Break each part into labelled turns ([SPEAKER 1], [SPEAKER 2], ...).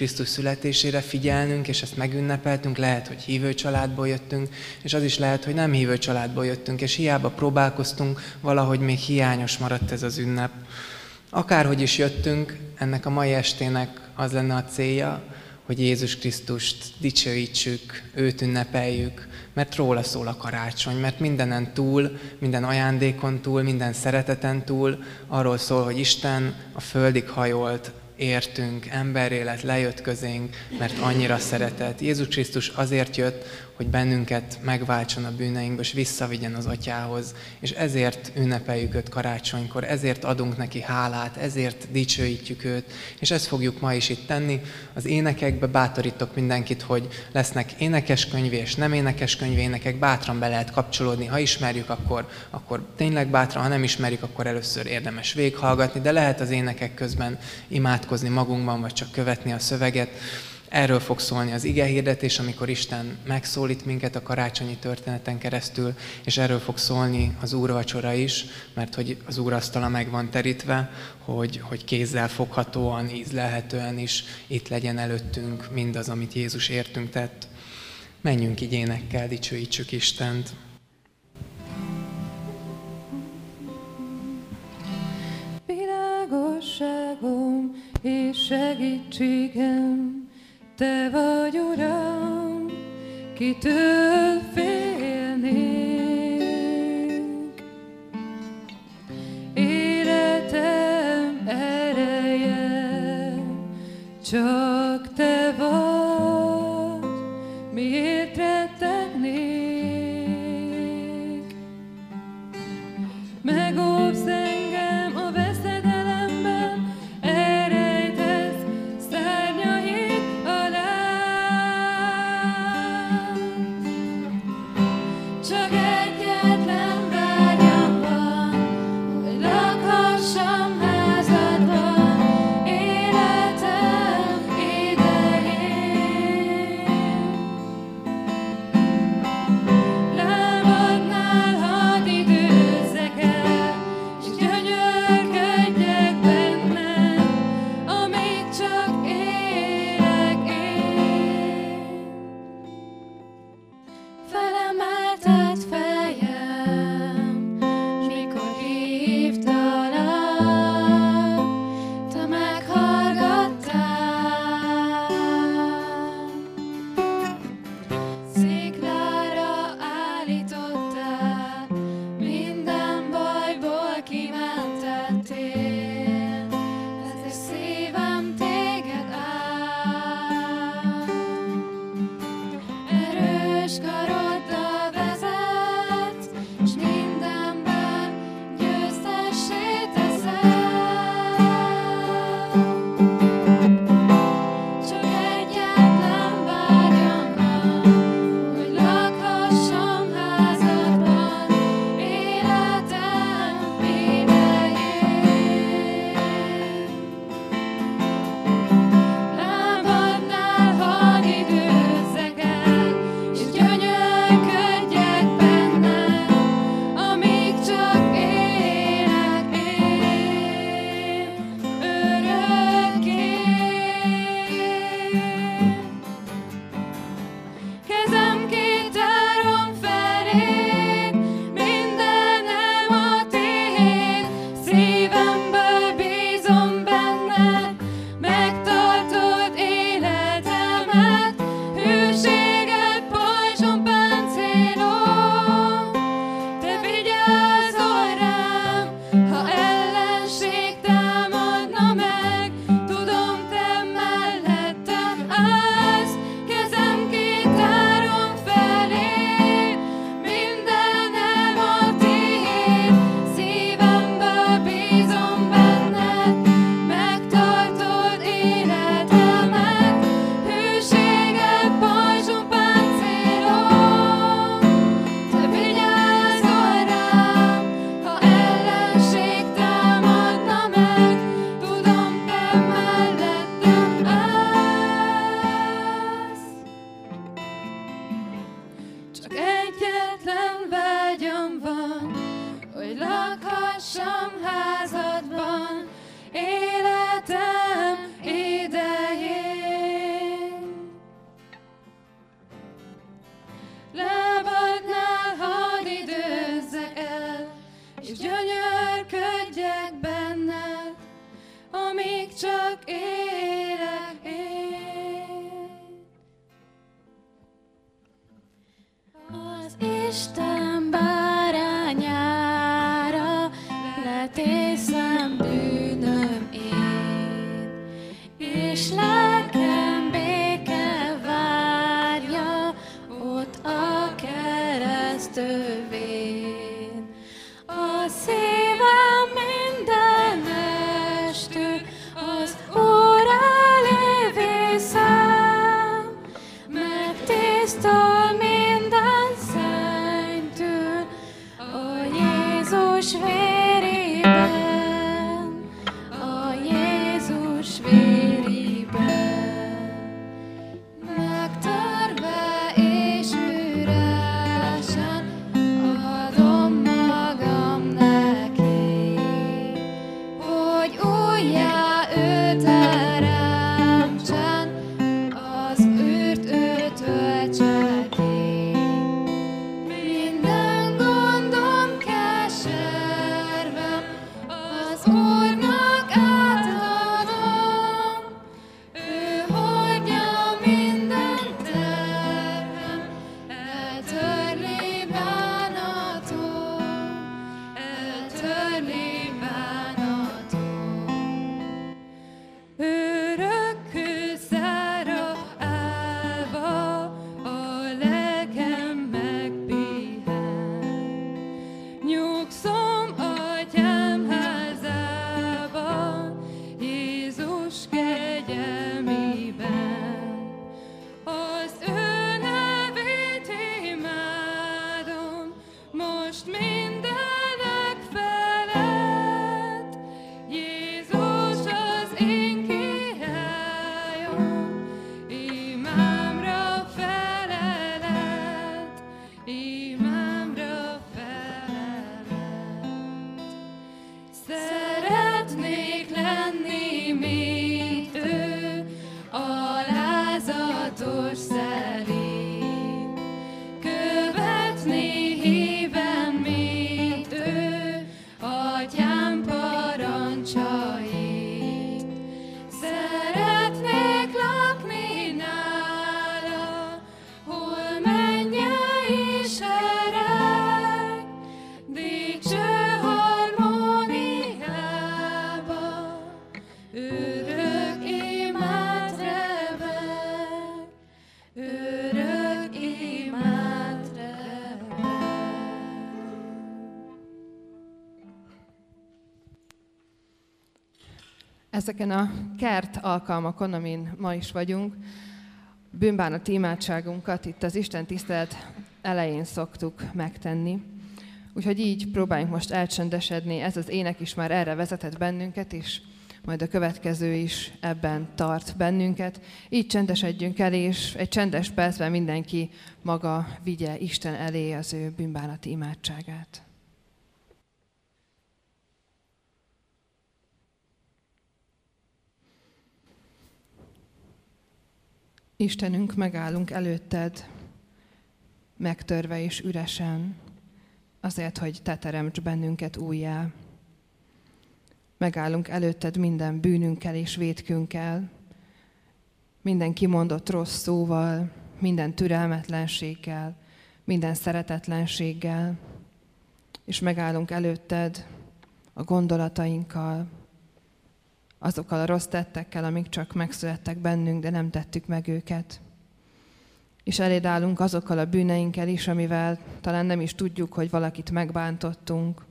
[SPEAKER 1] Krisztus születésére figyelnünk, és ezt megünnepeltünk. Lehet, hogy hívő családból jöttünk, és az is lehet, hogy nem hívő családból jöttünk, és hiába próbálkoztunk, valahogy még hiányos maradt ez az ünnep. Akárhogy is jöttünk, ennek a mai estének az lenne a célja, hogy Jézus Krisztust dicsőítsük, őt ünnepeljük, mert róla szól a karácsony, mert mindenen túl, minden ajándékon túl, minden szereteten túl arról szól, hogy Isten a földig hajolt, értünk, emberélet lejött közénk, mert annyira szeretett. Jézus Krisztus azért jött, hogy bennünket megváltson a bűneinkből, és visszavigyen az atyához. És ezért ünnepeljük őt karácsonykor, ezért adunk neki hálát, ezért dicsőítjük őt, és ezt fogjuk ma is itt tenni. Az énekekbe bátorítok mindenkit, hogy lesznek énekeskönyvé és nem énekeskönyvé énekek, bátran be lehet kapcsolódni. Ha ismerjük, akkor, akkor tényleg bátran, ha nem ismerjük, akkor először érdemes véghallgatni, de lehet az énekek közben imádkozni magunkban, vagy csak követni a szöveget. Erről fog szólni az ige hirdetés, amikor Isten megszólít minket a karácsonyi történeten keresztül, és erről fog szólni az úrvacsora is, mert hogy az úrasztala meg van terítve, hogy, hogy kézzel foghatóan, ízlelhetően is itt legyen előttünk mindaz, amit Jézus értünk tett. Menjünk így énekkel, dicsőítsük Istent.
[SPEAKER 2] Világosságom és segítségem, te vagy, Uram, kitől félnék. Életem ereje, csak Te vagy,
[SPEAKER 3] Ezeken a kert alkalmakon, amin ma is vagyunk, bűnbánati imádságunkat itt az Isten tisztelet elején szoktuk megtenni. Úgyhogy így próbáljunk most elcsendesedni, ez az ének is már erre vezetett bennünket, és majd a következő is ebben tart bennünket. Így csendesedjünk el, és egy csendes percben mindenki maga vigye Isten elé az ő bűnbánati imádságát. Istenünk, megállunk előtted, megtörve és üresen, azért, hogy te teremts bennünket újjá. Megállunk előtted minden bűnünkkel és vétkünkkel, minden kimondott rossz szóval, minden türelmetlenséggel, minden szeretetlenséggel, és megállunk előtted a gondolatainkkal, azokkal a rossz tettekkel, amik csak megszülettek bennünk, de nem tettük meg őket. És eléd állunk azokkal a bűneinkkel is, amivel talán nem is tudjuk, hogy valakit megbántottunk,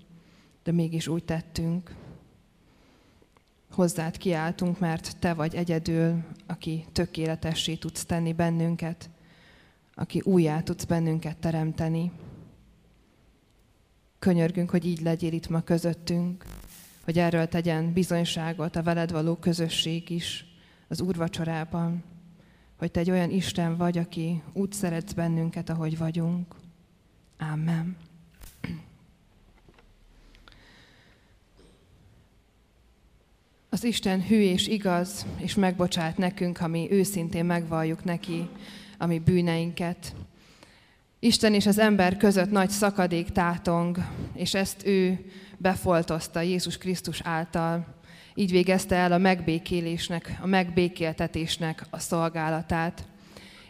[SPEAKER 3] de mégis úgy tettünk. Hozzád kiáltunk, mert te vagy egyedül, aki tökéletessé tudsz tenni bennünket, aki újjá tudsz bennünket teremteni. Könyörgünk, hogy így legyél itt ma közöttünk, hogy erről tegyen bizonyságot a veled való közösség is az úrvacsorában, hogy te egy olyan Isten vagy, aki úgy szeretsz bennünket, ahogy vagyunk. Amen. Az Isten hű és igaz, és megbocsát nekünk, ha mi őszintén megvalljuk neki a mi bűneinket. Isten és az ember között nagy szakadék tátong, és ezt ő befoltozta Jézus Krisztus által. Így végezte el a megbékélésnek, a megbékéltetésnek a szolgálatát.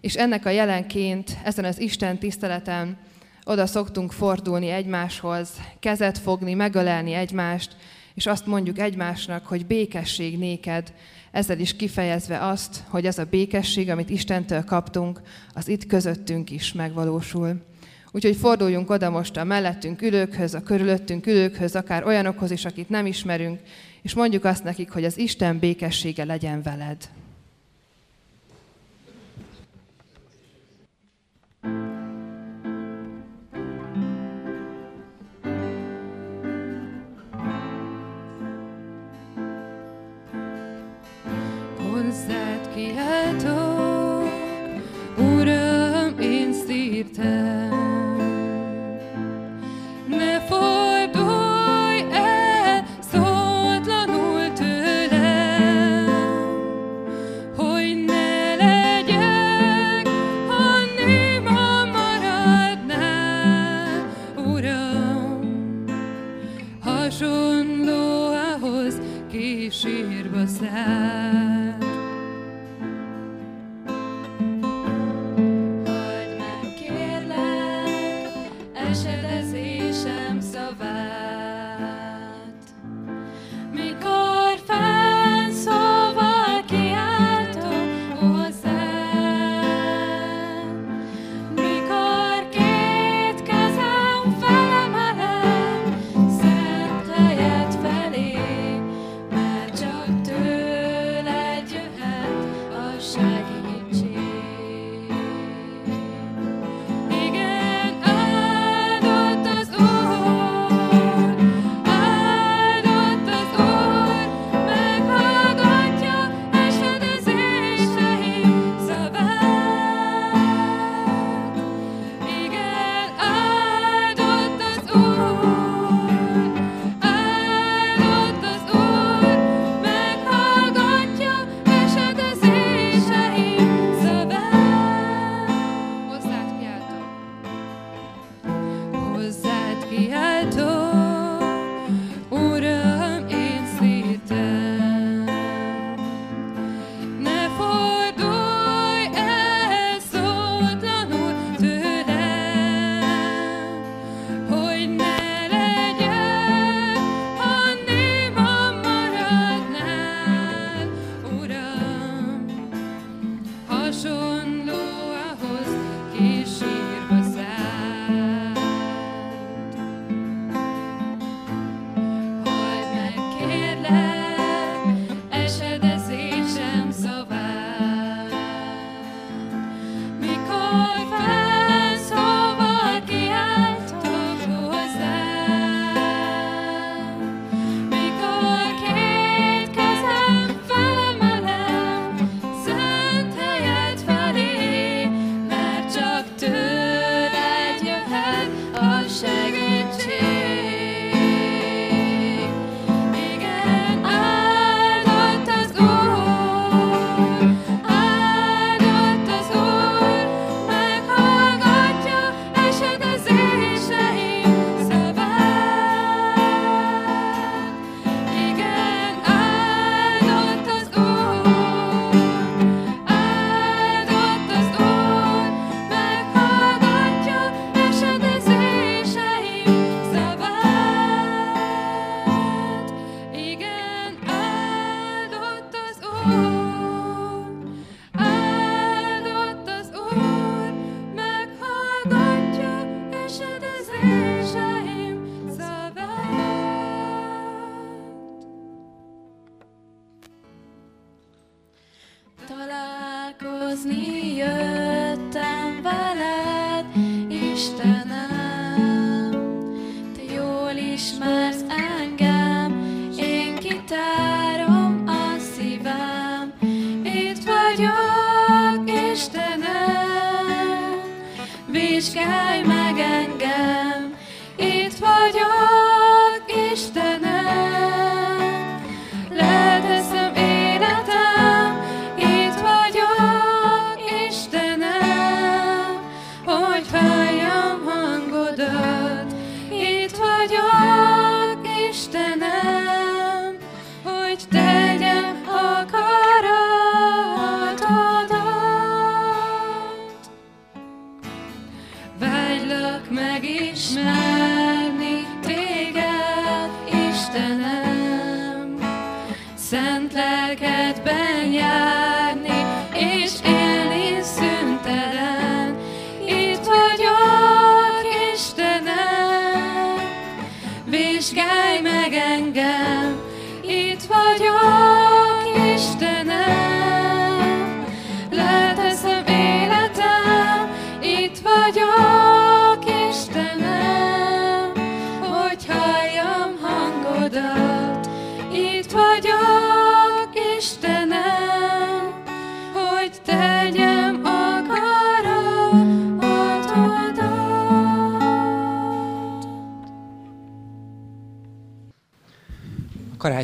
[SPEAKER 3] És ennek a jelenként, ezen az Isten tiszteleten oda szoktunk fordulni egymáshoz, kezet fogni, megölelni egymást, és azt mondjuk egymásnak, hogy békesség néked, ezzel is kifejezve azt, hogy ez a békesség, amit Istentől kaptunk, az itt közöttünk is megvalósul. Úgyhogy forduljunk oda most a mellettünk ülőkhöz, a körülöttünk ülőkhöz, akár olyanokhoz is, akit nem ismerünk, és mondjuk azt nekik, hogy az Isten békessége legyen veled.
[SPEAKER 2] Hozzád kiáltok, Uram, én szírtem.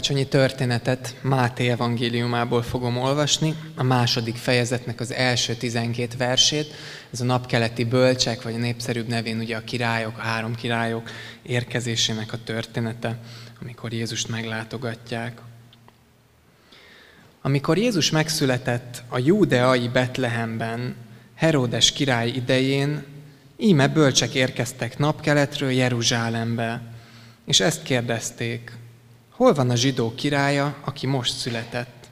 [SPEAKER 1] Karácsonyi történetet Máté evangéliumából fogom olvasni, a második fejezetnek az első 12 versét. Ez a napkeleti bölcsek, vagy a népszerűbb nevén ugye a királyok, a három királyok érkezésének a története, amikor Jézust meglátogatják. Amikor Jézus megszületett a júdeai Betlehemben, Heródes király idején, íme bölcsek érkeztek napkeletről Jeruzsálembe, és ezt kérdezték – Hol van a zsidó királya, aki most született?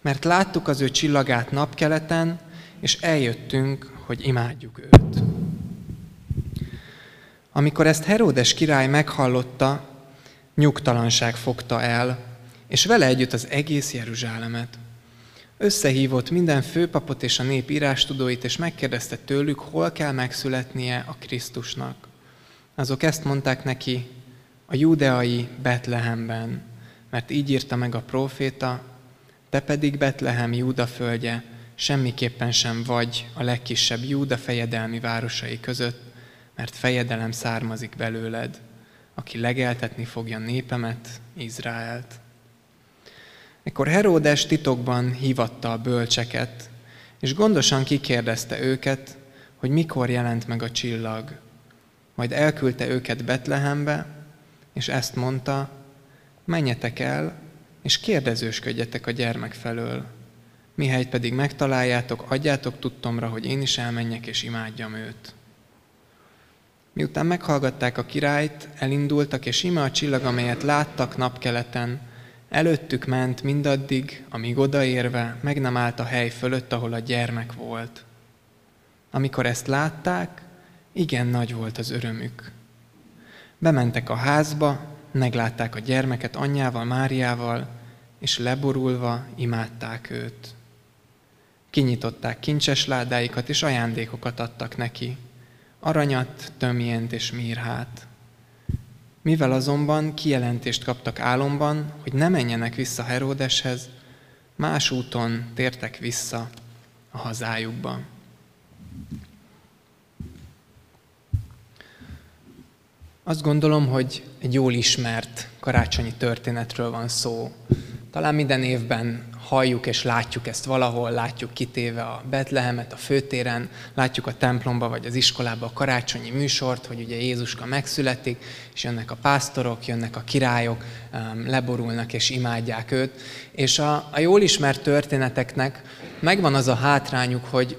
[SPEAKER 1] Mert láttuk az ő csillagát napkeleten, és eljöttünk, hogy imádjuk őt. Amikor ezt Heródes király meghallotta, nyugtalanság fogta el, és vele együtt az egész Jeruzsálemet. Összehívott minden főpapot és a nép írástudóit, és megkérdezte tőlük, hol kell megszületnie a Krisztusnak. Azok ezt mondták neki, a judeai Betlehemben, mert így írta meg a próféta, te pedig Betlehem Júda földje, semmiképpen sem vagy a legkisebb Júda fejedelmi városai között, mert fejedelem származik belőled, aki legeltetni fogja népemet, Izraelt. Ekkor Heródes titokban hívatta a bölcseket, és gondosan kikérdezte őket, hogy mikor jelent meg a csillag. Majd elküldte őket Betlehembe, és ezt mondta, menjetek el, és kérdezősködjetek a gyermek felől. Mihelyt pedig megtaláljátok, adjátok tudtomra, hogy én is elmenjek és imádjam őt. Miután meghallgatták a királyt, elindultak, és ime a csillag, amelyet láttak napkeleten, előttük ment mindaddig, amíg odaérve meg nem állt a hely fölött, ahol a gyermek volt. Amikor ezt látták, igen nagy volt az örömük. Bementek a házba, meglátták a gyermeket anyjával, Máriával, és leborulva imádták őt. Kinyitották kincses ládáikat, és ajándékokat adtak neki, aranyat, tömjént és mírhát. Mivel azonban kijelentést kaptak álomban, hogy ne menjenek vissza Heródeshez, más úton tértek vissza a hazájukba. Azt gondolom, hogy egy jól ismert karácsonyi történetről van szó. Talán minden évben halljuk és látjuk ezt valahol, látjuk kitéve a Betlehemet a főtéren, látjuk a templomba vagy az iskolába a karácsonyi műsort, hogy ugye Jézuska megszületik, és jönnek a pásztorok, jönnek a királyok, leborulnak és imádják őt. És a, a jól ismert történeteknek megvan az a hátrányuk, hogy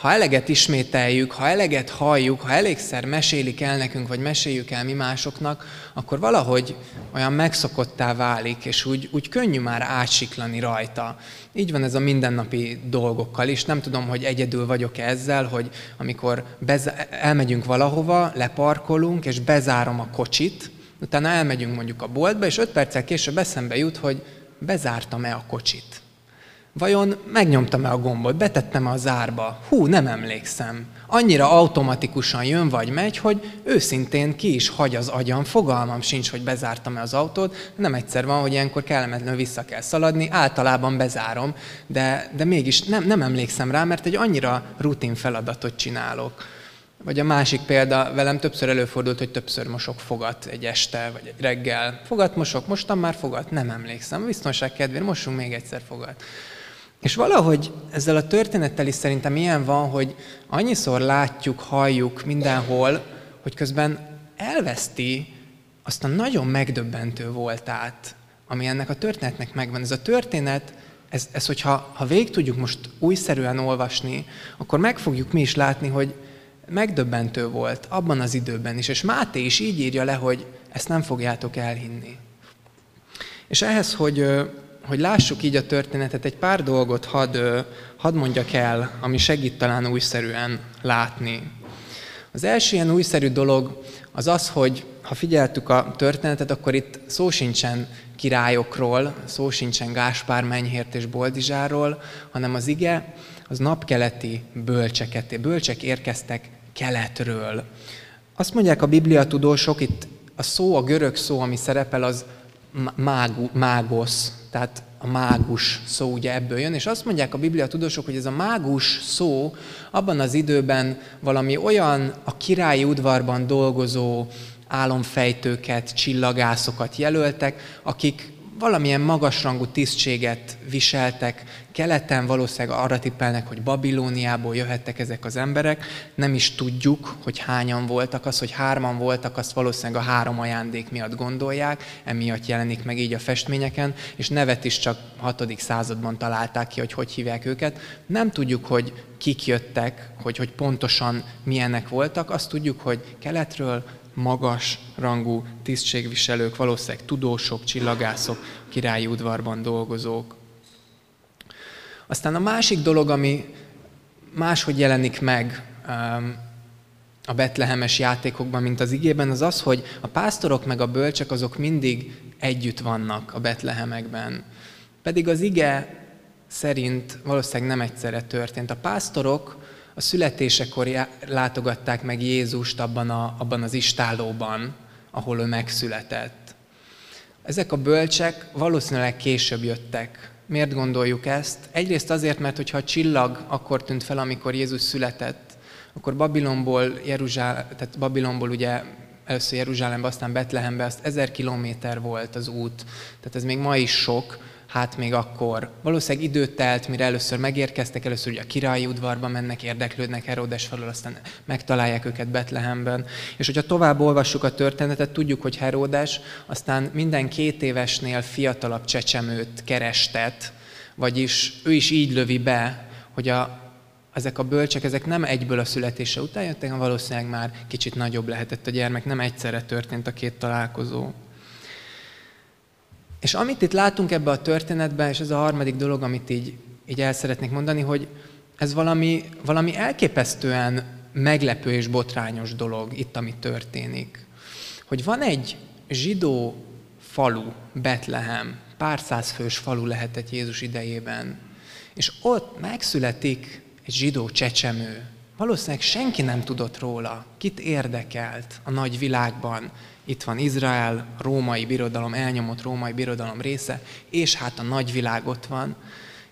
[SPEAKER 1] ha eleget ismételjük, ha eleget halljuk, ha elégszer mesélik el nekünk, vagy meséljük el mi másoknak, akkor valahogy olyan megszokottá válik, és úgy, úgy könnyű már átsiklani rajta. Így van ez a mindennapi dolgokkal is. Nem tudom, hogy egyedül vagyok ezzel, hogy amikor elmegyünk valahova, leparkolunk, és bezárom a kocsit, utána elmegyünk mondjuk a boltba, és öt perccel később eszembe jut, hogy bezártam-e a kocsit. Vajon megnyomtam-e a gombot, betettem-e a zárba? Hú, nem emlékszem. Annyira automatikusan jön vagy megy, hogy őszintén ki is hagy az agyam, fogalmam sincs, hogy bezártam-e az autót. Nem egyszer van, hogy ilyenkor kellemetlenül vissza kell szaladni, általában bezárom, de, de mégis nem, nem emlékszem rá, mert egy annyira rutin feladatot csinálok. Vagy a másik példa, velem többször előfordult, hogy többször mosok fogat egy este, vagy egy reggel. Fogat mosok, mostam már fogat? Nem emlékszem. Biztonság kedvéért mossunk még egyszer fogat. És valahogy ezzel a történettel is szerintem ilyen van, hogy annyiszor látjuk, halljuk mindenhol, hogy közben elveszti azt a nagyon megdöbbentő voltát, ami ennek a történetnek megvan. Ez a történet, ez, ez hogyha ha végig tudjuk most újszerűen olvasni, akkor meg fogjuk mi is látni, hogy megdöbbentő volt abban az időben is. És Máté is így írja le, hogy ezt nem fogjátok elhinni. És ehhez, hogy hogy lássuk így a történetet, egy pár dolgot hadd had mondjak el, ami segít talán újszerűen látni. Az első ilyen újszerű dolog az az, hogy ha figyeltük a történetet, akkor itt szó sincsen királyokról, szó sincsen Gáspár, Menyhért és Boldizsáról, hanem az ige az napkeleti bölcseket, bölcsek érkeztek keletről. Azt mondják a Biblia tudósok, itt a szó, a görög szó, ami szerepel, az mágu, mágosz, tehát a mágus szó ugye ebből jön, és azt mondják a Biblia tudósok, hogy ez a mágus szó abban az időben valami olyan a királyi udvarban dolgozó álomfejtőket, csillagászokat jelöltek, akik valamilyen magasrangú tisztséget viseltek. Keleten valószínűleg arra tippelnek, hogy Babilóniából jöhettek ezek az emberek. Nem is tudjuk, hogy hányan voltak. Az, hogy hárman voltak, azt valószínűleg a három ajándék miatt gondolják, emiatt jelenik meg így a festményeken, és nevet is csak 6. században találták ki, hogy hogy hívják őket. Nem tudjuk, hogy kik jöttek, hogy, hogy pontosan milyenek voltak. Azt tudjuk, hogy keletről, magas rangú tisztségviselők, valószínűleg tudósok, csillagászok, királyi udvarban dolgozók. Aztán a másik dolog, ami máshogy jelenik meg um, a betlehemes játékokban, mint az igében, az az, hogy a pásztorok meg a bölcsek azok mindig együtt vannak a betlehemekben. Pedig az ige szerint valószínűleg nem egyszerre történt. A pásztorok a születésekor látogatták meg Jézust abban, a, abban az istálóban, ahol ő megszületett. Ezek a bölcsek valószínűleg később jöttek. Miért gondoljuk ezt? Egyrészt azért, mert hogyha a csillag akkor tűnt fel, amikor Jézus született, akkor Babilonból, Jeruzsál, tehát Babilonból ugye először Jeruzsálembe, aztán Betlehembe, azt ezer kilométer volt az út. Tehát ez még ma is sok, hát még akkor. Valószínűleg időt telt, mire először megérkeztek, először ugye a királyi udvarba mennek, érdeklődnek Herodes felől, aztán megtalálják őket Betlehemben. És hogyha tovább olvassuk a történetet, tudjuk, hogy Herodes aztán minden két évesnél fiatalabb csecsemőt kerestet, vagyis ő is így lövi be, hogy a, ezek a bölcsek, ezek nem egyből a születése után jöttek, hanem valószínűleg már kicsit nagyobb lehetett a gyermek, nem egyszerre történt a két találkozó. És amit itt látunk ebbe a történetben, és ez a harmadik dolog, amit így, így el szeretnék mondani, hogy ez valami, valami elképesztően meglepő és botrányos dolog itt, ami történik. Hogy van egy zsidó falu, Betlehem, pár száz fős falu lehetett Jézus idejében, és ott megszületik egy zsidó csecsemő. Valószínűleg senki nem tudott róla, kit érdekelt a nagy világban, itt van Izrael, római birodalom, elnyomott római birodalom része, és hát a nagyvilág ott van.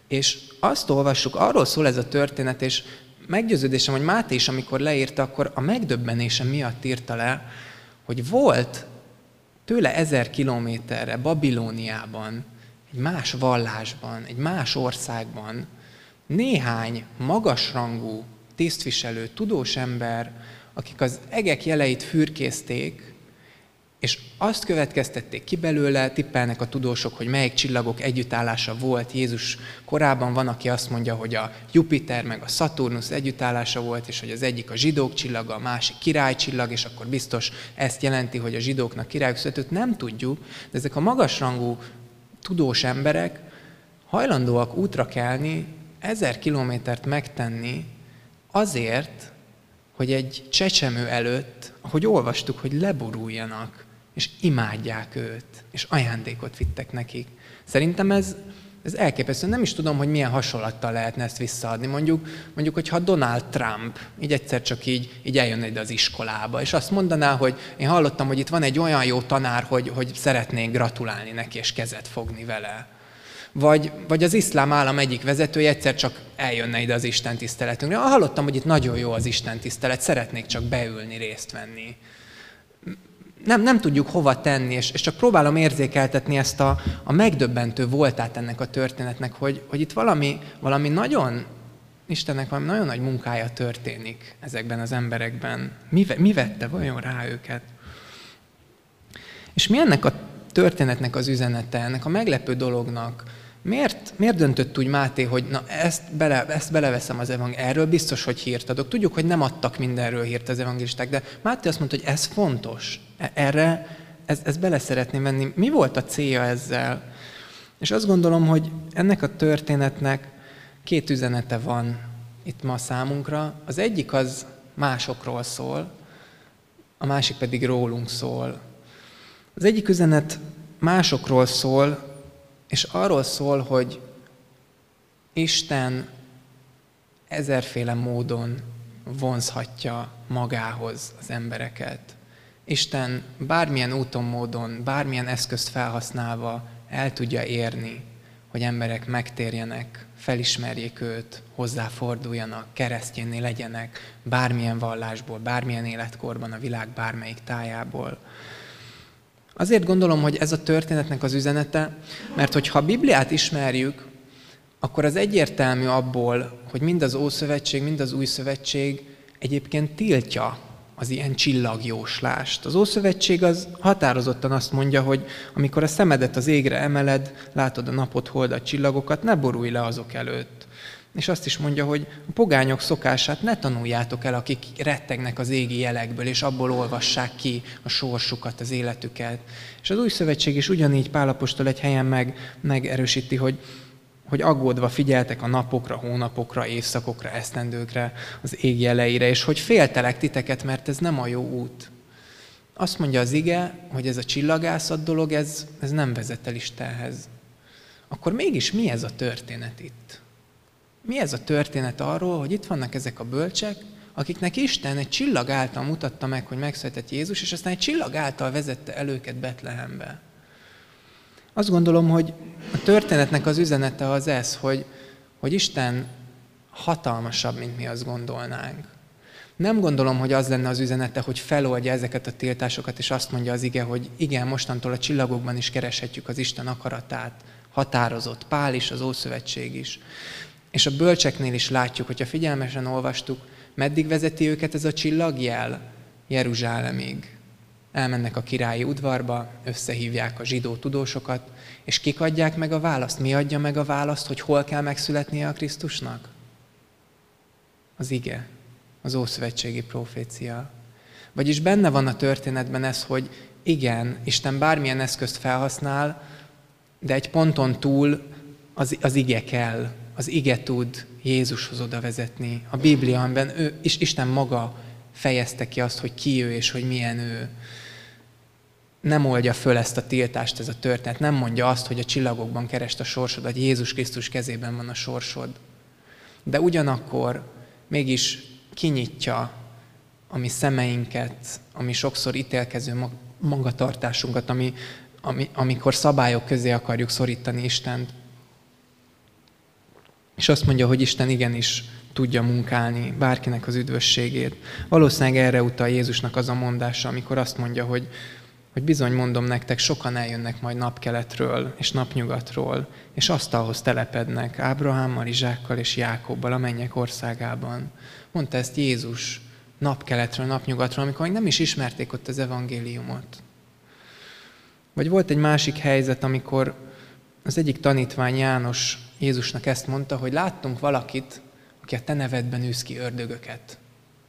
[SPEAKER 1] És azt olvassuk, arról szól ez a történet, és meggyőződésem, hogy Máté is, amikor leírta, akkor a megdöbbenése miatt írta le, hogy volt tőle ezer kilométerre Babilóniában, egy más vallásban, egy más országban néhány magasrangú, tisztviselő, tudós ember, akik az egek jeleit fürkészték, és azt következtették ki belőle, tippelnek a tudósok, hogy melyik csillagok együttállása volt Jézus korában. Van, aki azt mondja, hogy a Jupiter meg a Saturnus együttállása volt, és hogy az egyik a zsidók csillaga, a másik királycsillag, és akkor biztos ezt jelenti, hogy a zsidóknak királyok született. Nem tudjuk, de ezek a magasrangú tudós emberek hajlandóak útra kelni, ezer kilométert megtenni azért, hogy egy csecsemő előtt, ahogy olvastuk, hogy leboruljanak, és imádják őt, és ajándékot vittek nekik. Szerintem ez, ez elképesztő. Nem is tudom, hogy milyen hasonlattal lehetne ezt visszaadni. Mondjuk, mondjuk hogyha Donald Trump így egyszer csak így, így eljönne ide az iskolába, és azt mondaná, hogy én hallottam, hogy itt van egy olyan jó tanár, hogy, hogy szeretnék gratulálni neki, és kezet fogni vele. Vagy, vagy az iszlám állam egyik vezetője egyszer csak eljönne ide az Isten tiszteletünkre. Hallottam, hogy itt nagyon jó az Isten tisztelet, szeretnék csak beülni, részt venni nem, nem tudjuk hova tenni, és, és csak próbálom érzékeltetni ezt a, a megdöbbentő voltát ennek a történetnek, hogy, hogy itt valami, valami nagyon, Istennek valami nagyon nagy munkája történik ezekben az emberekben. Mi, mi vette vajon rá őket? És mi ennek a történetnek az üzenete, ennek a meglepő dolognak, Miért, miért döntött úgy Máté, hogy na ezt, bele, ezt beleveszem az evangéliumba? Erről biztos, hogy hírt adok. Tudjuk, hogy nem adtak mindenről hírt az evangélisták, de Máté azt mondta, hogy ez fontos. Erre, ez, ez bele szeretném venni. Mi volt a célja ezzel? És azt gondolom, hogy ennek a történetnek két üzenete van itt ma számunkra. Az egyik az másokról szól, a másik pedig rólunk szól. Az egyik üzenet másokról szól, és arról szól, hogy Isten ezerféle módon vonzhatja magához az embereket. Isten bármilyen úton, módon, bármilyen eszközt felhasználva el tudja érni, hogy emberek megtérjenek, felismerjék őt, hozzáforduljanak, keresztjénné legyenek, bármilyen vallásból, bármilyen életkorban, a világ bármelyik tájából. Azért gondolom, hogy ez a történetnek az üzenete, mert hogyha a Bibliát ismerjük, akkor az egyértelmű abból, hogy mind az Ószövetség, mind az Új Szövetség egyébként tiltja az ilyen csillagjóslást. Az Ószövetség az határozottan azt mondja, hogy amikor a szemedet az égre emeled, látod a napot, holdat, csillagokat, ne borulj le azok előtt. És azt is mondja, hogy a pogányok szokását ne tanuljátok el, akik rettegnek az égi jelekből, és abból olvassák ki a sorsukat, az életüket. És az új szövetség is ugyanígy Pálapostól egy helyen meg, megerősíti, hogy hogy aggódva figyeltek a napokra, hónapokra, évszakokra, esztendőkre, az ég jeleire, és hogy féltelek titeket, mert ez nem a jó út. Azt mondja az ige, hogy ez a csillagászat dolog, ez, ez nem vezet el Istenhez. Akkor mégis mi ez a történet itt? Mi ez a történet arról, hogy itt vannak ezek a bölcsek, akiknek Isten egy csillag által mutatta meg, hogy megszületett Jézus, és aztán egy csillag által vezette el őket Betlehembe. Azt gondolom, hogy a történetnek az üzenete az ez, hogy, hogy Isten hatalmasabb, mint mi azt gondolnánk. Nem gondolom, hogy az lenne az üzenete, hogy feloldja ezeket a tiltásokat, és azt mondja az ige, hogy igen, mostantól a csillagokban is kereshetjük az Isten akaratát. Határozott. Pál is, az Ószövetség is. És a bölcseknél is látjuk, hogyha figyelmesen olvastuk, meddig vezeti őket ez a csillagjel? Jeruzsálemig elmennek a királyi udvarba, összehívják a zsidó tudósokat, és kik adják meg a választ? Mi adja meg a választ, hogy hol kell megszületnie a Krisztusnak? Az ige, az Ószövetségi profécia. Vagyis benne van a történetben ez, hogy igen, Isten bármilyen eszközt felhasznál, de egy ponton túl az, az ige kell, az ige tud Jézushoz oda vezetni. A Biblia, amiben ő, Isten maga fejezte ki azt, hogy ki ő és hogy milyen ő nem oldja föl ezt a tiltást, ez a történet. Nem mondja azt, hogy a csillagokban kerest a sorsod, hogy Jézus Krisztus kezében van a sorsod. De ugyanakkor mégis kinyitja a mi szemeinket, ami sokszor ítélkező magatartásunkat, ami, ami, amikor szabályok közé akarjuk szorítani Istent. És azt mondja, hogy Isten igenis tudja munkálni bárkinek az üdvösségét. Valószínűleg erre utal Jézusnak az a mondása, amikor azt mondja, hogy, hogy bizony mondom nektek, sokan eljönnek majd napkeletről és napnyugatról, és asztalhoz telepednek Ábrahámmal, Izsákkal és Jákobbal a mennyek országában. Mondta ezt Jézus napkeletről, napnyugatról, amikor még nem is ismerték ott az evangéliumot. Vagy volt egy másik helyzet, amikor az egyik tanítvány János Jézusnak ezt mondta, hogy láttunk valakit, aki a te nevedben űz ki ördögöket.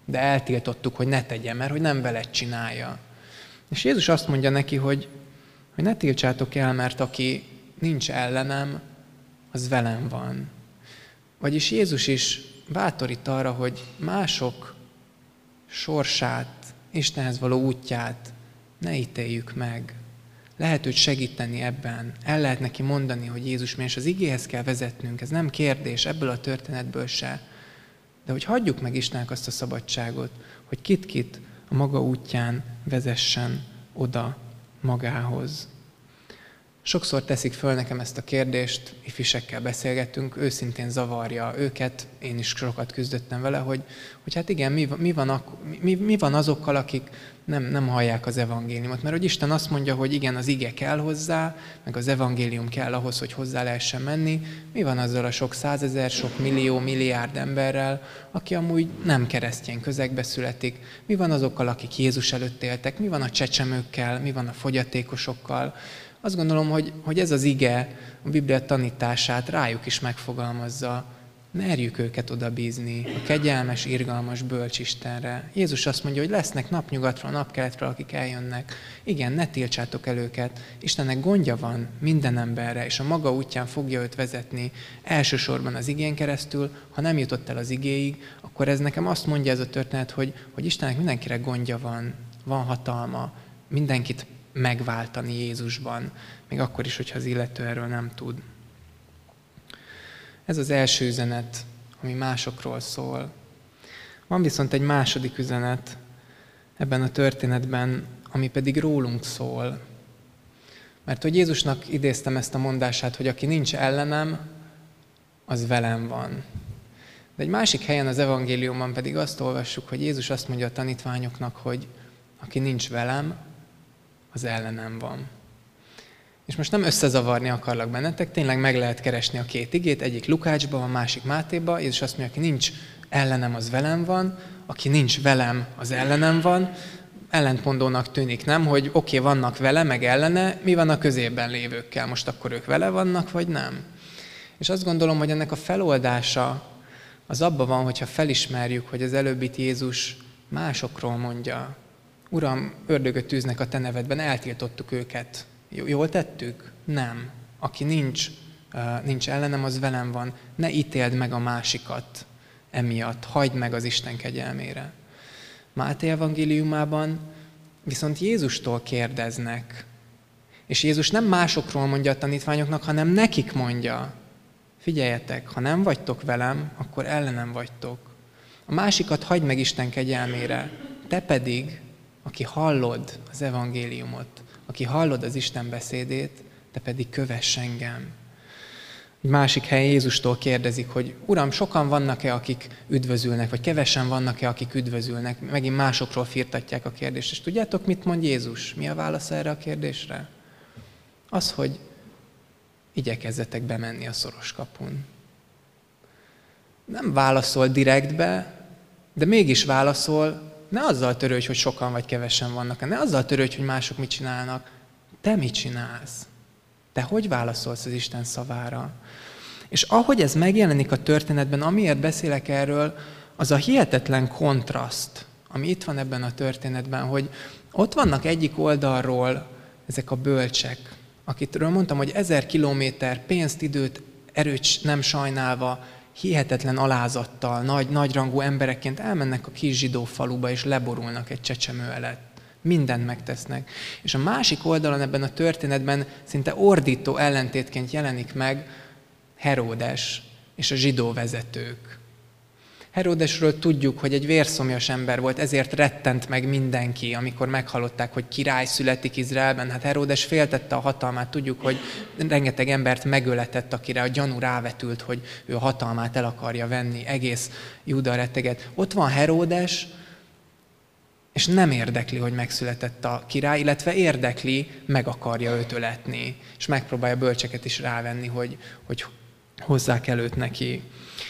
[SPEAKER 1] De eltiltottuk, hogy ne tegye, mert hogy nem veled csinálja. És Jézus azt mondja neki, hogy, hogy ne tiltsátok el, mert aki nincs ellenem, az velem van. Vagyis Jézus is bátorít arra, hogy mások sorsát, Istenhez való útját ne ítéljük meg. Lehet őt segíteni ebben. El lehet neki mondani, hogy Jézus mi, az igéhez kell vezetnünk. Ez nem kérdés, ebből a történetből se. De hogy hagyjuk meg Istennek azt a szabadságot, hogy kit-kit a maga útján vezessen oda magához. Sokszor teszik föl nekem ezt a kérdést, ifisekkel beszélgetünk, őszintén zavarja őket, én is sokat küzdöttem vele, hogy, hogy hát igen, mi, mi, van, mi, mi van azokkal, akik nem, nem hallják az evangéliumot. Mert hogy Isten azt mondja, hogy igen, az ige kell hozzá, meg az evangélium kell ahhoz, hogy hozzá lehessen menni. Mi van azzal a sok százezer, sok millió, milliárd emberrel, aki amúgy nem keresztény közegbe születik? Mi van azokkal, akik Jézus előtt éltek? Mi van a csecsemőkkel? Mi van a fogyatékosokkal? Azt gondolom, hogy, hogy ez az ige a Biblia tanítását rájuk is megfogalmazza. Merjük őket oda bízni a kegyelmes, irgalmas, bölcs Istenre. Jézus azt mondja, hogy lesznek napnyugatról, napkeletről, akik eljönnek. Igen, ne tiltsátok el őket. Istennek gondja van minden emberre, és a maga útján fogja őt vezetni, elsősorban az igén keresztül. Ha nem jutott el az igéig, akkor ez nekem azt mondja ez a történet, hogy, hogy Istennek mindenkire gondja van, van hatalma, mindenkit megváltani Jézusban, még akkor is, hogyha az illető erről nem tud. Ez az első üzenet, ami másokról szól. Van viszont egy második üzenet ebben a történetben, ami pedig rólunk szól. Mert hogy Jézusnak idéztem ezt a mondását, hogy aki nincs ellenem, az velem van. De egy másik helyen az evangéliumban pedig azt olvassuk, hogy Jézus azt mondja a tanítványoknak, hogy aki nincs velem, az ellenem van. És most nem összezavarni akarlak bennetek, tényleg meg lehet keresni a két igét, egyik Lukácsban, a másik Mátéba, Jézus azt mondja, aki nincs ellenem, az velem van, aki nincs velem, az ellenem van. Ellentmondónak tűnik, nem? Hogy oké, okay, vannak vele, meg ellene, mi van a középben lévőkkel? Most akkor ők vele vannak, vagy nem? És azt gondolom, hogy ennek a feloldása az abban van, hogyha felismerjük, hogy az előbbit Jézus másokról mondja. Uram, ördögöt tűznek a te nevedben, eltiltottuk őket. Jól tettük? Nem. Aki nincs, nincs ellenem, az velem van. Ne ítéld meg a másikat emiatt. Hagyd meg az Isten kegyelmére. Máté evangéliumában viszont Jézustól kérdeznek. És Jézus nem másokról mondja a tanítványoknak, hanem nekik mondja. Figyeljetek, ha nem vagytok velem, akkor ellenem vagytok. A másikat hagyd meg Isten kegyelmére. Te pedig, aki hallod az evangéliumot, aki hallod az Isten beszédét, te pedig kövess engem. Egy másik helyen Jézustól kérdezik, hogy Uram, sokan vannak-e, akik üdvözülnek, vagy kevesen vannak-e, akik üdvözülnek? Megint másokról firtatják a kérdést. És tudjátok, mit mond Jézus? Mi a válasz erre a kérdésre? Az, hogy igyekezzetek bemenni a szoros kapun. Nem válaszol direktbe, de mégis válaszol, ne azzal törődj, hogy sokan vagy kevesen vannak, ne azzal törődj, hogy mások mit csinálnak. Te mit csinálsz? Te hogy válaszolsz az Isten szavára? És ahogy ez megjelenik a történetben, amiért beszélek erről, az a hihetetlen kontraszt, ami itt van ebben a történetben, hogy ott vannak egyik oldalról ezek a bölcsek, akitről mondtam, hogy ezer kilométer pénzt, időt, erőt nem sajnálva, hihetetlen alázattal, nagy, nagyrangú emberekként elmennek a kis zsidó faluba, és leborulnak egy csecsemő elett. Mindent megtesznek. És a másik oldalon ebben a történetben szinte ordító ellentétként jelenik meg Heródes és a zsidó vezetők. Heródesről tudjuk, hogy egy vérszomjas ember volt, ezért rettent meg mindenki, amikor meghallották, hogy király születik Izraelben. Hát Heródes féltette a hatalmát, tudjuk, hogy rengeteg embert megöletett, akire a gyanú rávetült, hogy ő a hatalmát el akarja venni, egész Júda retteget. Ott van Heródes, és nem érdekli, hogy megszületett a király, illetve érdekli, meg akarja őt öletni, és megpróbálja bölcseket is rávenni, hogy, hogy hozzák előtt neki.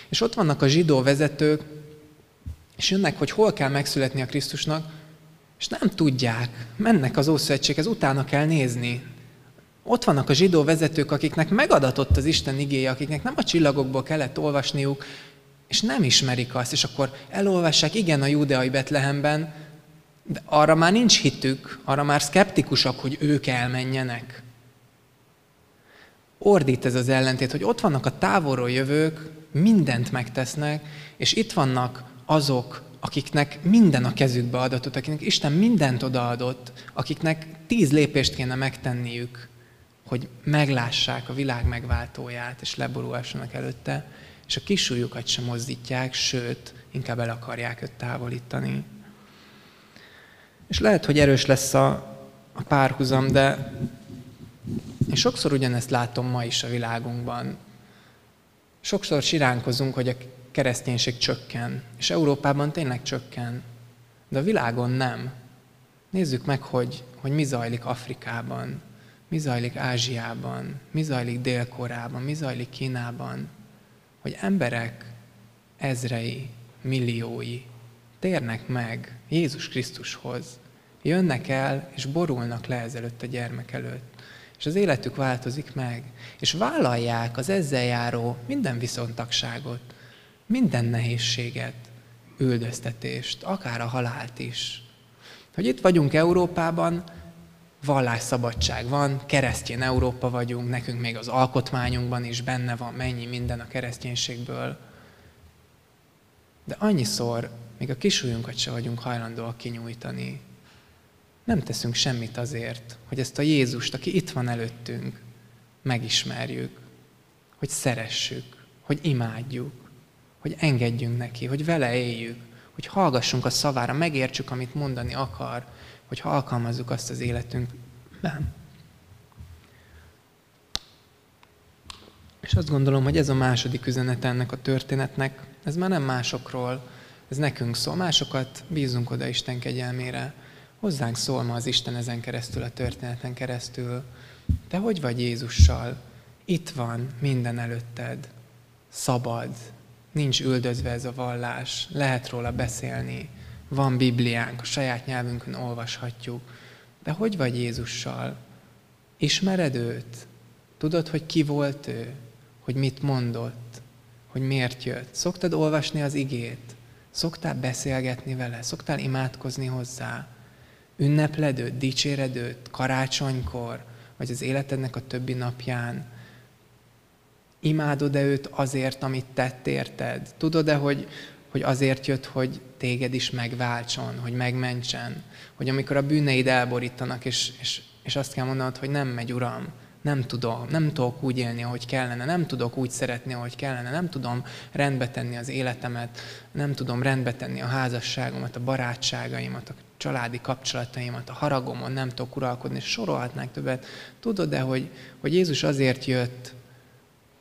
[SPEAKER 1] És ott vannak a zsidó vezetők, és jönnek, hogy hol kell megszületni a Krisztusnak, és nem tudják, mennek az Ószövetséghez, utána kell nézni. Ott vannak a zsidó vezetők, akiknek megadatott az Isten igéje, akiknek nem a csillagokból kellett olvasniuk, és nem ismerik azt, és akkor elolvassák, igen, a júdeai Betlehemben, de arra már nincs hitük, arra már szkeptikusak, hogy ők elmenjenek. Ordít ez az ellentét, hogy ott vannak a távolról jövők, mindent megtesznek, és itt vannak azok, akiknek minden a kezükbe adatot, akiknek Isten mindent odaadott, akiknek tíz lépést kéne megtenniük, hogy meglássák a világ megváltóját, és leborulhassanak előtte, és a kisújukat sem mozdítják, sőt, inkább el akarják őt távolítani. És lehet, hogy erős lesz a, a párhuzam, de én sokszor ugyanezt látom ma is a világunkban. Sokszor siránkozunk, hogy a kereszténység csökken, és Európában tényleg csökken, de a világon nem. Nézzük meg, hogy, hogy mi zajlik Afrikában, mi zajlik Ázsiában, mi zajlik Dél-Korában, mi zajlik Kínában, hogy emberek ezrei, milliói térnek meg Jézus Krisztushoz, jönnek el és borulnak le ezelőtt a gyermek előtt és az életük változik meg, és vállalják az ezzel járó minden viszontagságot, minden nehézséget, üldöztetést, akár a halált is. Hogy itt vagyunk Európában, vallásszabadság van, keresztény Európa vagyunk, nekünk még az alkotmányunkban is benne van mennyi minden a kereszténységből. De annyiszor még a kisújunkat se vagyunk hajlandóak kinyújtani, nem teszünk semmit azért, hogy ezt a Jézust, aki itt van előttünk, megismerjük, hogy szeressük, hogy imádjuk, hogy engedjünk neki, hogy vele éljük, hogy hallgassunk a szavára, megértsük, amit mondani akar, hogy alkalmazzuk azt az életünkben. És azt gondolom, hogy ez a második üzenet ennek a történetnek, ez már nem másokról, ez nekünk szól. Másokat bízunk oda Isten kegyelmére. Hozzánk szól ma az Isten ezen keresztül, a történeten keresztül. Te hogy vagy Jézussal? Itt van minden előtted. Szabad. Nincs üldözve ez a vallás. Lehet róla beszélni. Van Bibliánk, a saját nyelvünkön olvashatjuk. De hogy vagy Jézussal? Ismered őt? Tudod, hogy ki volt ő? Hogy mit mondott? Hogy miért jött? Szoktad olvasni az igét? Szoktál beszélgetni vele? Szoktál imádkozni hozzá? Ünnepled őt, dicséred őt karácsonykor, vagy az életednek a többi napján? Imádod-e őt azért, amit tett érted? Tudod-e, hogy, hogy azért jött, hogy téged is megváltson, hogy megmentsen? Hogy amikor a bűneid elborítanak, és, és, és azt kell mondanod, hogy nem megy, Uram, nem tudom, nem tudok úgy élni, ahogy kellene, nem tudok úgy szeretni, ahogy kellene, nem tudom rendbe tenni az életemet, nem tudom rendbe tenni a házasságomat, a barátságaimat, a családi kapcsolataimat, a haragomon nem tudok uralkodni, és sorolhatnánk többet. Tudod de hogy, hogy Jézus azért jött,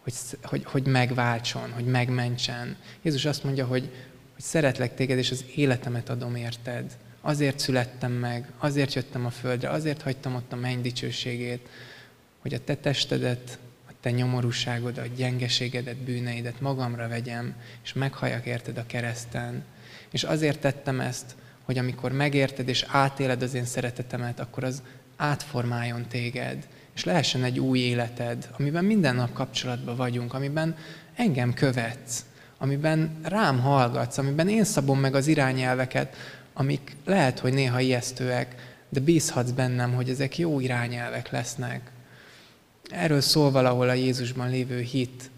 [SPEAKER 1] hogy, hogy, hogy megváltson, hogy megmentsen. Jézus azt mondja, hogy, hogy szeretlek téged, és az életemet adom érted. Azért születtem meg, azért jöttem a földre, azért hagytam ott a menny dicsőségét, hogy a te testedet, a te nyomorúságodat, gyengeségedet, bűneidet magamra vegyem, és meghalljak érted a kereszten. És azért tettem ezt, hogy amikor megérted és átéled az én szeretetemet, akkor az átformáljon téged, és lehessen egy új életed, amiben minden nap kapcsolatban vagyunk, amiben engem követsz, amiben rám hallgatsz, amiben én szabom meg az irányelveket, amik lehet, hogy néha ijesztőek, de bízhatsz bennem, hogy ezek jó irányelvek lesznek. Erről szól valahol a Jézusban lévő hit,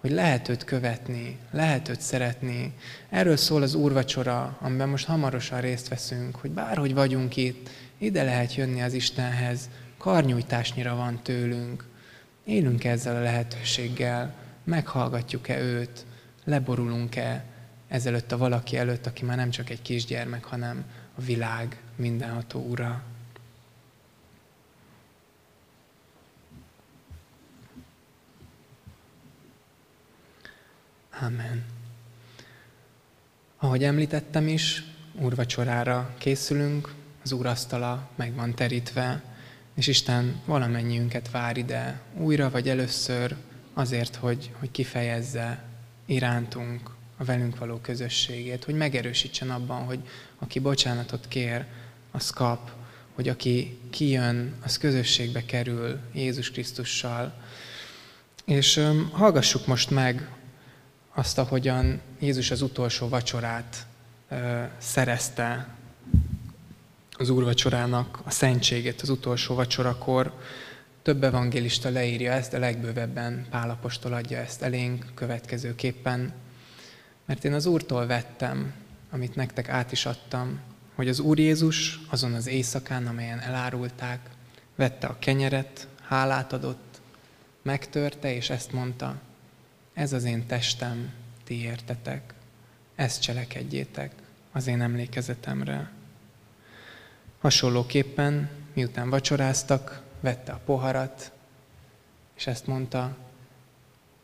[SPEAKER 1] hogy lehet őt követni, lehet őt szeretni. Erről szól az úrvacsora, amiben most hamarosan részt veszünk, hogy bárhogy vagyunk itt, ide lehet jönni az Istenhez, karnyújtásnyira van tőlünk. Élünk ezzel a lehetőséggel, meghallgatjuk-e őt, leborulunk-e ezelőtt a valaki előtt, aki már nem csak egy kisgyermek, hanem a világ mindenható ura. Amen. Ahogy említettem is, úrvacsorára készülünk, az úrasztala meg van terítve, és Isten valamennyiünket vár ide újra vagy először azért, hogy, hogy kifejezze irántunk a velünk való közösségét, hogy megerősítsen abban, hogy aki bocsánatot kér, az kap, hogy aki kijön, az közösségbe kerül Jézus Krisztussal. És um, hallgassuk most meg azt, ahogyan Jézus az utolsó vacsorát szerezte az úrvacsorának a szentségét az utolsó vacsorakor. Több evangélista leírja ezt, de legbővebben Pálapostól adja ezt elénk következőképpen. Mert én az Úrtól vettem, amit nektek át is adtam, hogy az Úr Jézus azon az éjszakán, amelyen elárulták, vette a kenyeret, hálát adott, megtörte, és ezt mondta, ez az én testem, ti értetek, ezt cselekedjétek az én emlékezetemre. Hasonlóképpen, miután vacsoráztak, vette a poharat, és ezt mondta,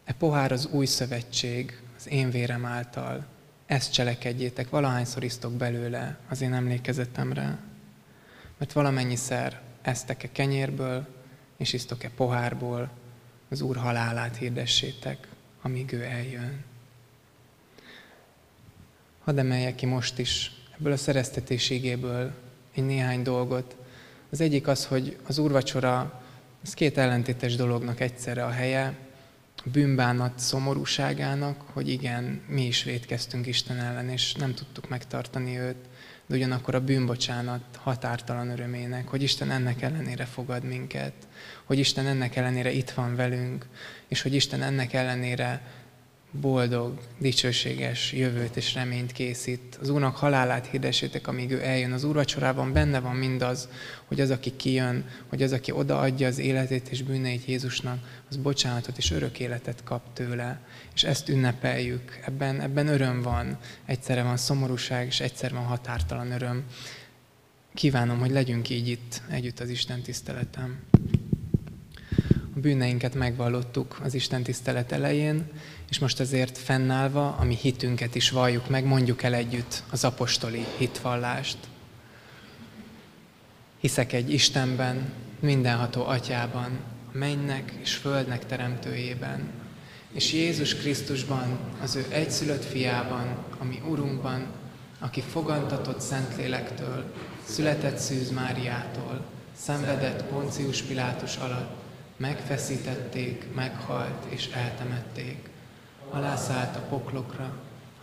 [SPEAKER 1] e pohár az új szövetség, az én vérem által, ezt cselekedjétek, valahányszor isztok belőle az én emlékezetemre. Mert valamennyiszer eztek-e kenyérből, és isztok-e pohárból, az Úr halálát hirdessétek, amíg ő eljön. Hadd emeljek ki most is ebből a szereztetéségéből egy néhány dolgot. Az egyik az, hogy az úrvacsora, ez két ellentétes dolognak egyszerre a helye, a bűnbánat szomorúságának, hogy igen, mi is védkeztünk Isten ellen, és nem tudtuk megtartani őt, de ugyanakkor a bűnbocsánat határtalan örömének, hogy Isten ennek ellenére fogad minket, hogy Isten ennek ellenére itt van velünk, és hogy Isten ennek ellenére boldog, dicsőséges jövőt és reményt készít. Az Úrnak halálát hirdessétek, amíg ő eljön. Az Úrvacsorában benne van mindaz, hogy az, aki kijön, hogy az, aki odaadja az életét és bűneit Jézusnak, az bocsánatot és örök életet kap tőle. És ezt ünnepeljük. Ebben, ebben öröm van. Egyszerre van szomorúság, és egyszer van határtalan öröm. Kívánom, hogy legyünk így itt együtt az Isten tiszteletem. A bűneinket megvallottuk az Isten tisztelet elején, és most ezért fennállva, ami hitünket is valljuk meg, mondjuk el együtt az apostoli hitvallást. Hiszek egy Istenben, mindenható atyában, a mennynek és földnek teremtőjében, és Jézus Krisztusban, az ő egyszülött fiában, ami Urunkban, aki fogantatott Szentlélektől, született Szűz Máriától, szenvedett Poncius Pilátus alatt, megfeszítették, meghalt és eltemették. Alászállt a poklokra,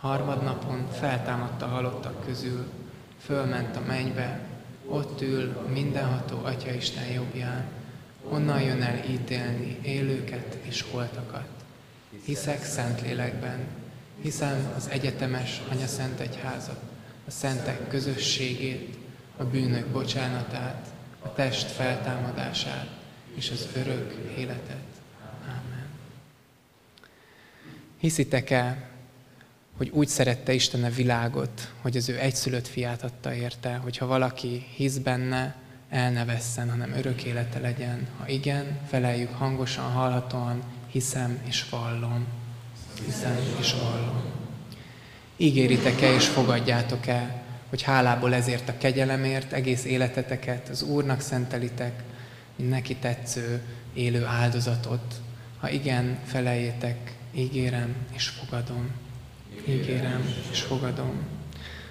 [SPEAKER 1] harmadnapon feltámadta halottak közül, fölment a mennybe, ott ül mindenható Atya Isten jobbján, onnan jön el ítélni élőket és holtakat. Hiszek Szentlélekben, hiszem az egyetemes Anya Szent Egyházat, a szentek közösségét, a bűnök bocsánatát, a test feltámadását és az örök életet. Amen. Hiszitek-e, hogy úgy szerette Isten a világot, hogy az ő egyszülött fiát adta érte, hogyha valaki hisz benne, el ne vesszen, hanem örök élete legyen. Ha igen, feleljük hangosan, hallhatóan, hiszem és vallom. Hiszem és vallom. Ígéritek-e és fogadjátok-e, hogy hálából ezért a kegyelemért egész életeteket az Úrnak szentelitek, neki tetsző élő áldozatot. Ha igen, felejétek, ígérem és fogadom. Ígérem és fogadom.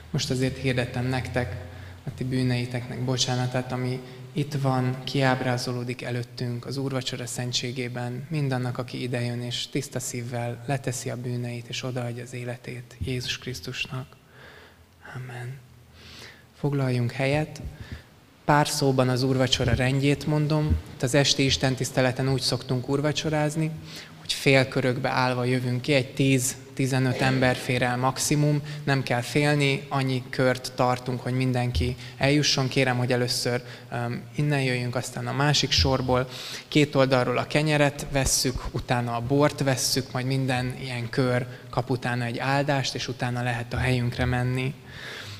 [SPEAKER 1] Most azért hirdetem nektek a ti bűneiteknek bocsánatát, ami itt van, kiábrázolódik előttünk az Úrvacsora szentségében, mindannak, aki idejön és tiszta szívvel leteszi a bűneit és odaadja az életét Jézus Krisztusnak. Amen. Foglaljunk helyet. Pár szóban az úrvacsora rendjét mondom. Az esti Isten tiszteleten úgy szoktunk úrvacsorázni, hogy félkörökbe állva jövünk ki, egy 10-15 ember fér el maximum, nem kell félni, annyi kört tartunk, hogy mindenki eljusson. Kérem, hogy először um, innen jöjjünk, aztán a másik sorból. Két oldalról a kenyeret vesszük, utána a bort vesszük, majd minden ilyen kör kap utána egy áldást, és utána lehet a helyünkre menni.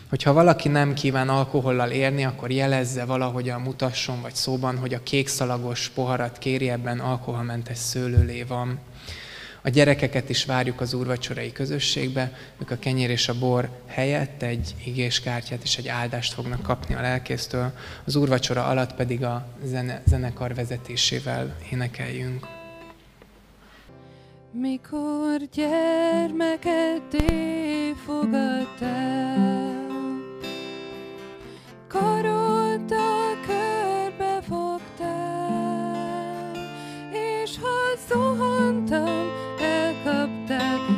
[SPEAKER 1] Hogyha valaki nem kíván alkohollal érni, akkor jelezze valahogyan mutasson, vagy szóban, hogy a kékszalagos poharat kéri, ebben alkoholmentes szőlőlé van. A gyerekeket is várjuk az úrvacsorai közösségbe, ők a kenyér és a bor helyett egy igéskártyát és egy áldást fognak kapni a lelkésztől, az úrvacsora alatt pedig a zene, zenekar vezetésével énekeljünk.
[SPEAKER 2] Mikor gyermeket fogadtál, Karoddal körbe fogtál, és ha zuhantam, elkaptál,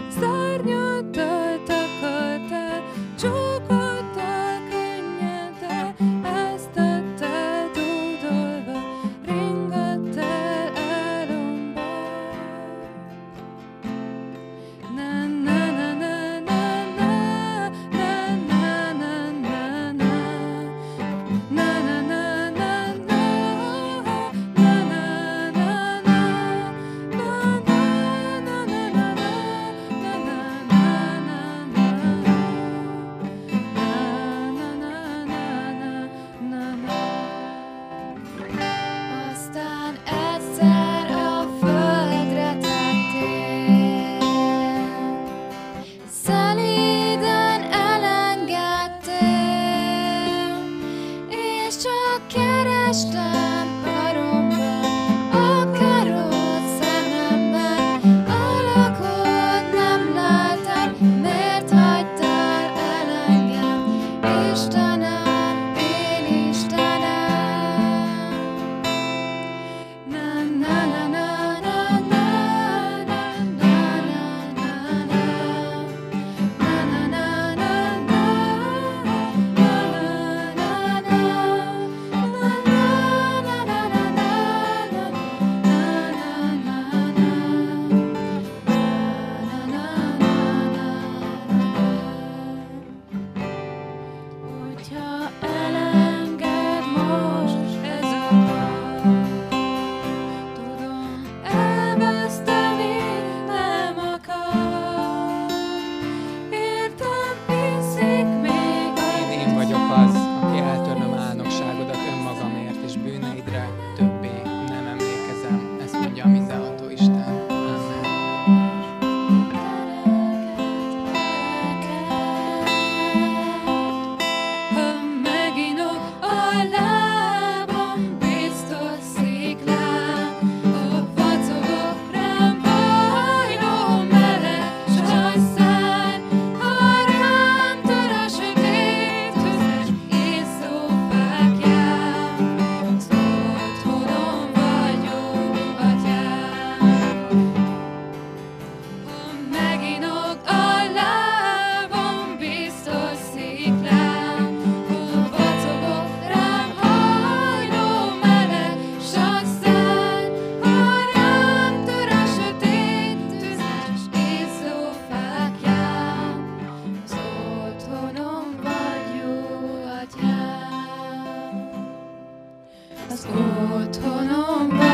[SPEAKER 1] از اوتونوم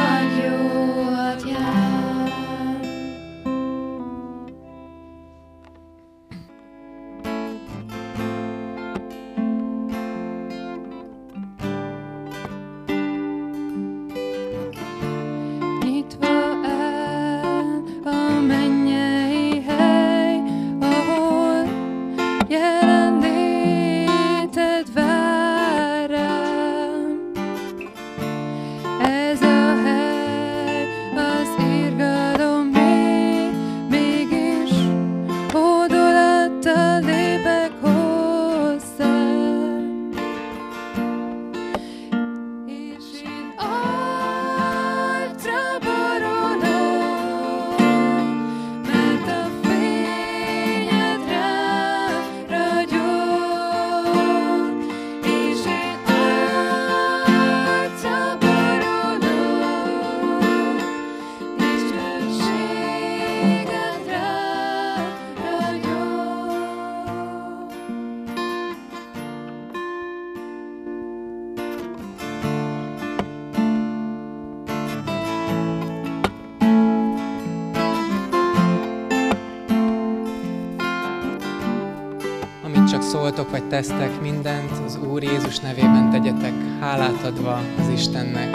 [SPEAKER 1] vagy
[SPEAKER 2] tesztek, mindent az Úr Jézus nevében tegyetek, hálát adva az Istennek.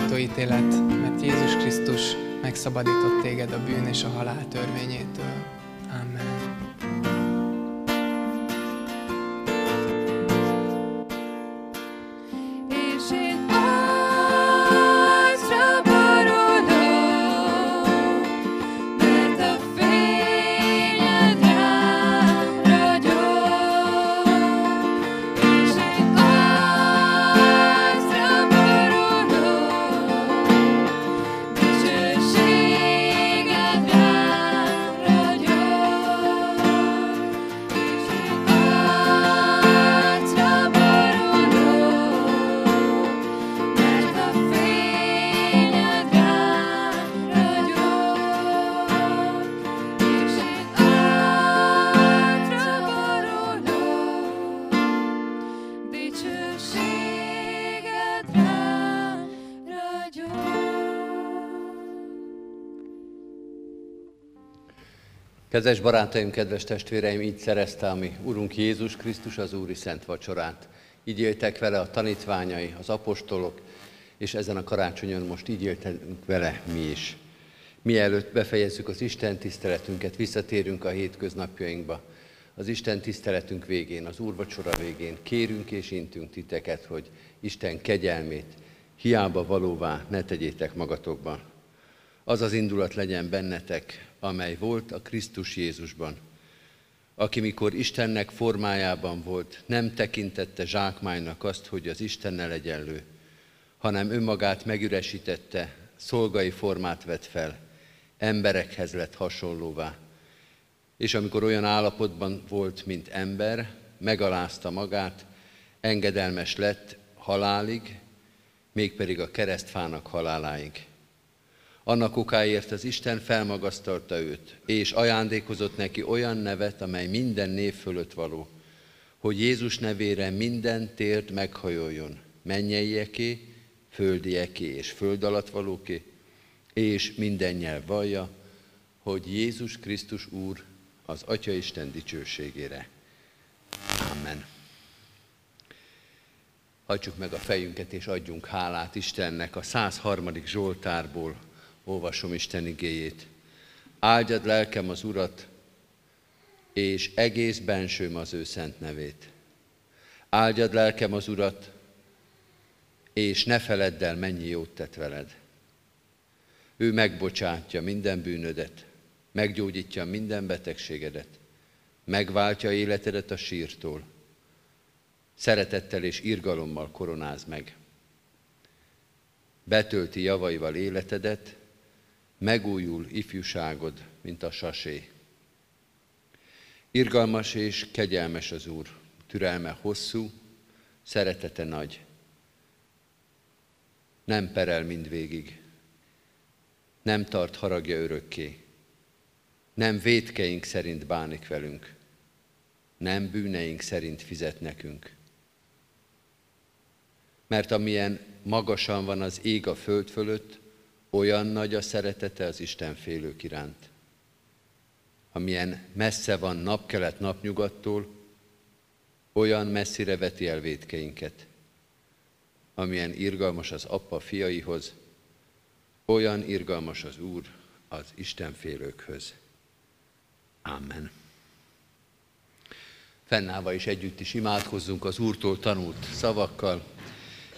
[SPEAKER 2] megváltoztató ítélet, mert Jézus Krisztus megszabadított téged a bűn és a halál törvényétől. Amen.
[SPEAKER 4] Kedves barátaim, kedves testvéreim, így szerezte a mi Urunk Jézus Krisztus az Úri Szent Vacsorát. Így éltek vele a tanítványai, az apostolok, és ezen a karácsonyon most így éltünk vele mi is. Mielőtt befejezzük az Isten tiszteletünket, visszatérünk a hétköznapjainkba. Az Isten tiszteletünk végén, az Úrvacsora végén kérünk és intünk titeket, hogy Isten kegyelmét hiába valóvá ne tegyétek magatokban. Az az indulat legyen bennetek, amely volt a Krisztus Jézusban, aki mikor Istennek formájában volt, nem tekintette zsákmánynak azt, hogy az Istennel egyenlő, hanem önmagát megüresítette, szolgai formát vett fel, emberekhez lett hasonlóvá. És amikor olyan állapotban volt, mint ember, megalázta magát, engedelmes lett halálig, mégpedig a keresztfának haláláig. Annak okáért az Isten felmagasztalta őt, és ajándékozott neki olyan nevet, amely minden név fölött való, hogy Jézus nevére minden térd meghajoljon, mennyeieké, földieké és föld alatt valóké, és minden nyelv vallja, hogy Jézus Krisztus Úr az Atya Isten dicsőségére. Amen. Hagyjuk meg a fejünket és adjunk hálát Istennek a 103. Zsoltárból, olvasom Isten igéjét. Áldjad lelkem az Urat, és egész bensőm az ő szent nevét. Áldjad lelkem az Urat, és ne feledd el, mennyi jót tett veled. Ő megbocsátja minden bűnödet, meggyógyítja minden betegségedet, megváltja életedet a sírtól, szeretettel és irgalommal koronáz meg. Betölti javaival életedet, megújul ifjúságod, mint a sasé. Irgalmas és kegyelmes az Úr, türelme hosszú, szeretete nagy. Nem perel mindvégig, nem tart haragja örökké, nem védkeink szerint bánik velünk, nem bűneink szerint fizet nekünk. Mert amilyen magasan van az ég a föld fölött, olyan nagy a szeretete az Isten félők iránt. Amilyen messze van napkelet napnyugattól, olyan messzire veti el védkeinket. Amilyen irgalmas az apa fiaihoz, olyan irgalmas az Úr az Isten félőkhöz. Amen. Fennállva is együtt is imádkozzunk az Úrtól tanult szavakkal.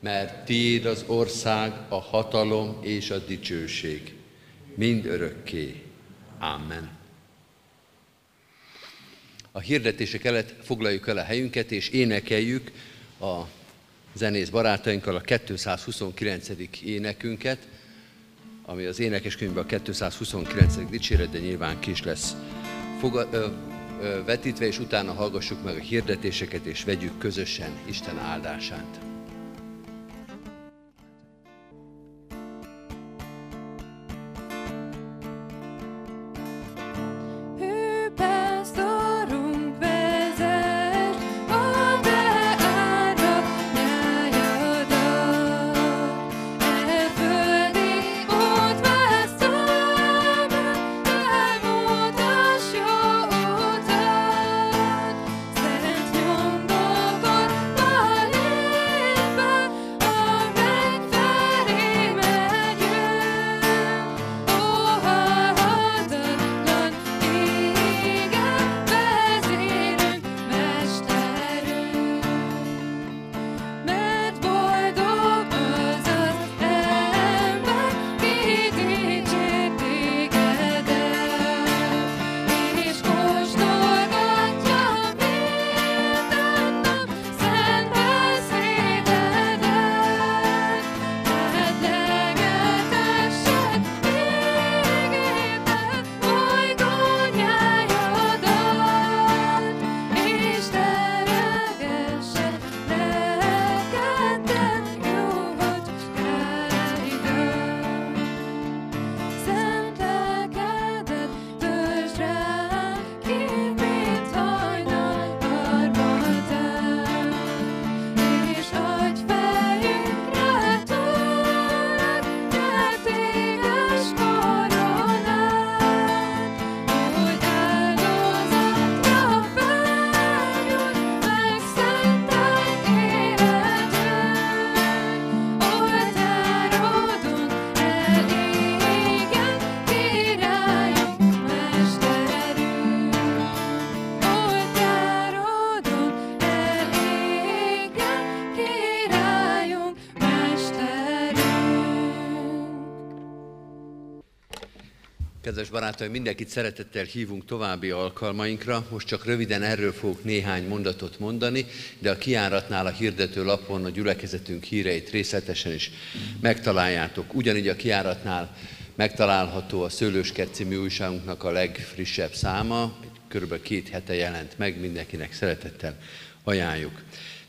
[SPEAKER 4] mert tiéd az ország, a hatalom és a dicsőség, mind örökké. Amen. A hirdetések előtt foglaljuk el a helyünket, és énekeljük a zenész barátainkkal a 229. énekünket, ami az énekeskönyvben a 229. dicséret, de nyilván kis lesz foga, ö, ö, vetítve, és utána hallgassuk meg a hirdetéseket, és vegyük közösen Isten áldását. Kedves barátaim, mindenkit szeretettel hívunk további alkalmainkra. Most csak röviden erről fogok néhány mondatot mondani, de a kiáratnál a hirdető lapon a gyülekezetünk híreit részletesen is megtaláljátok. Ugyanígy a kiáratnál megtalálható a Szőlőskert című újságunknak a legfrissebb száma, körülbelül két hete jelent meg, mindenkinek szeretettel ajánljuk.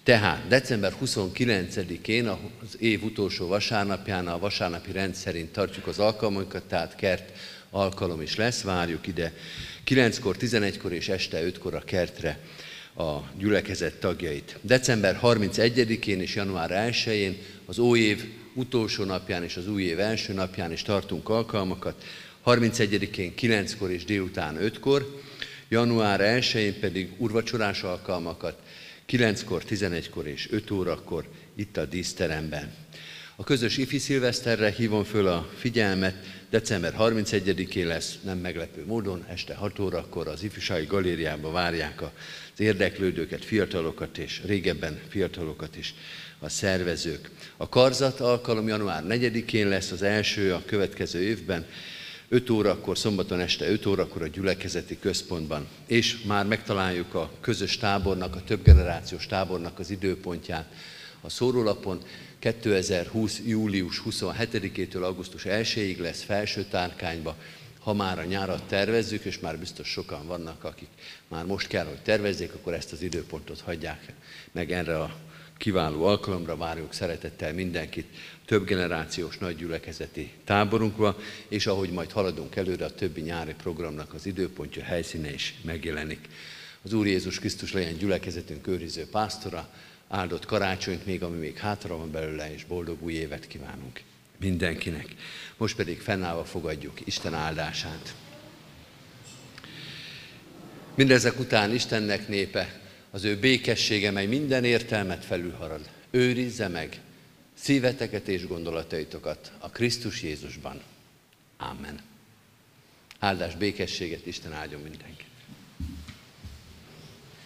[SPEAKER 4] Tehát december 29-én, az év utolsó vasárnapján, a vasárnapi rend szerint tartjuk az alkalmunkat, tehát kert alkalom is lesz, várjuk ide 9-kor, 11-kor és este 5-kor a kertre a gyülekezet tagjait. December 31-én és január 1-én, az új év utolsó napján és az új év első napján is tartunk alkalmakat, 31-én 9-kor és délután 5-kor, január 1-én pedig urvacsorás alkalmakat, 9-kor, 11-kor és 5 órakor itt a díszteremben. A közös ifi szilveszterre hívom föl a figyelmet, december 31-én lesz, nem meglepő módon, este 6 órakor az ifjúsági galériába várják az érdeklődőket, fiatalokat és régebben fiatalokat is a szervezők. A karzat alkalom január 4-én lesz az első a következő évben, 5 órakor, szombaton este 5 órakor a gyülekezeti központban. És már megtaláljuk a közös tábornak, a többgenerációs tábornak az időpontját a szórólapon. 2020. július 27-től augusztus 1-ig lesz felső tárkányba, ha már a nyárat tervezzük, és már biztos sokan vannak, akik már most kell, hogy tervezzék, akkor ezt az időpontot hagyják meg erre a kiváló alkalomra várjuk szeretettel mindenkit több generációs nagygyülekezeti táborunkba, és ahogy majd haladunk előre, a többi nyári programnak az időpontja, helyszíne is megjelenik. Az Úr Jézus Krisztus legyen gyülekezetünk őriző pásztora, áldott karácsonyt még, ami még hátra van belőle, és boldog új évet kívánunk mindenkinek. Most pedig fennállva fogadjuk Isten áldását. Mindezek után Istennek népe, az ő békessége, mely minden értelmet felülharad, őrizze meg szíveteket és gondolataitokat a Krisztus Jézusban. Amen. Áldás békességet, Isten áldjon mindenkit.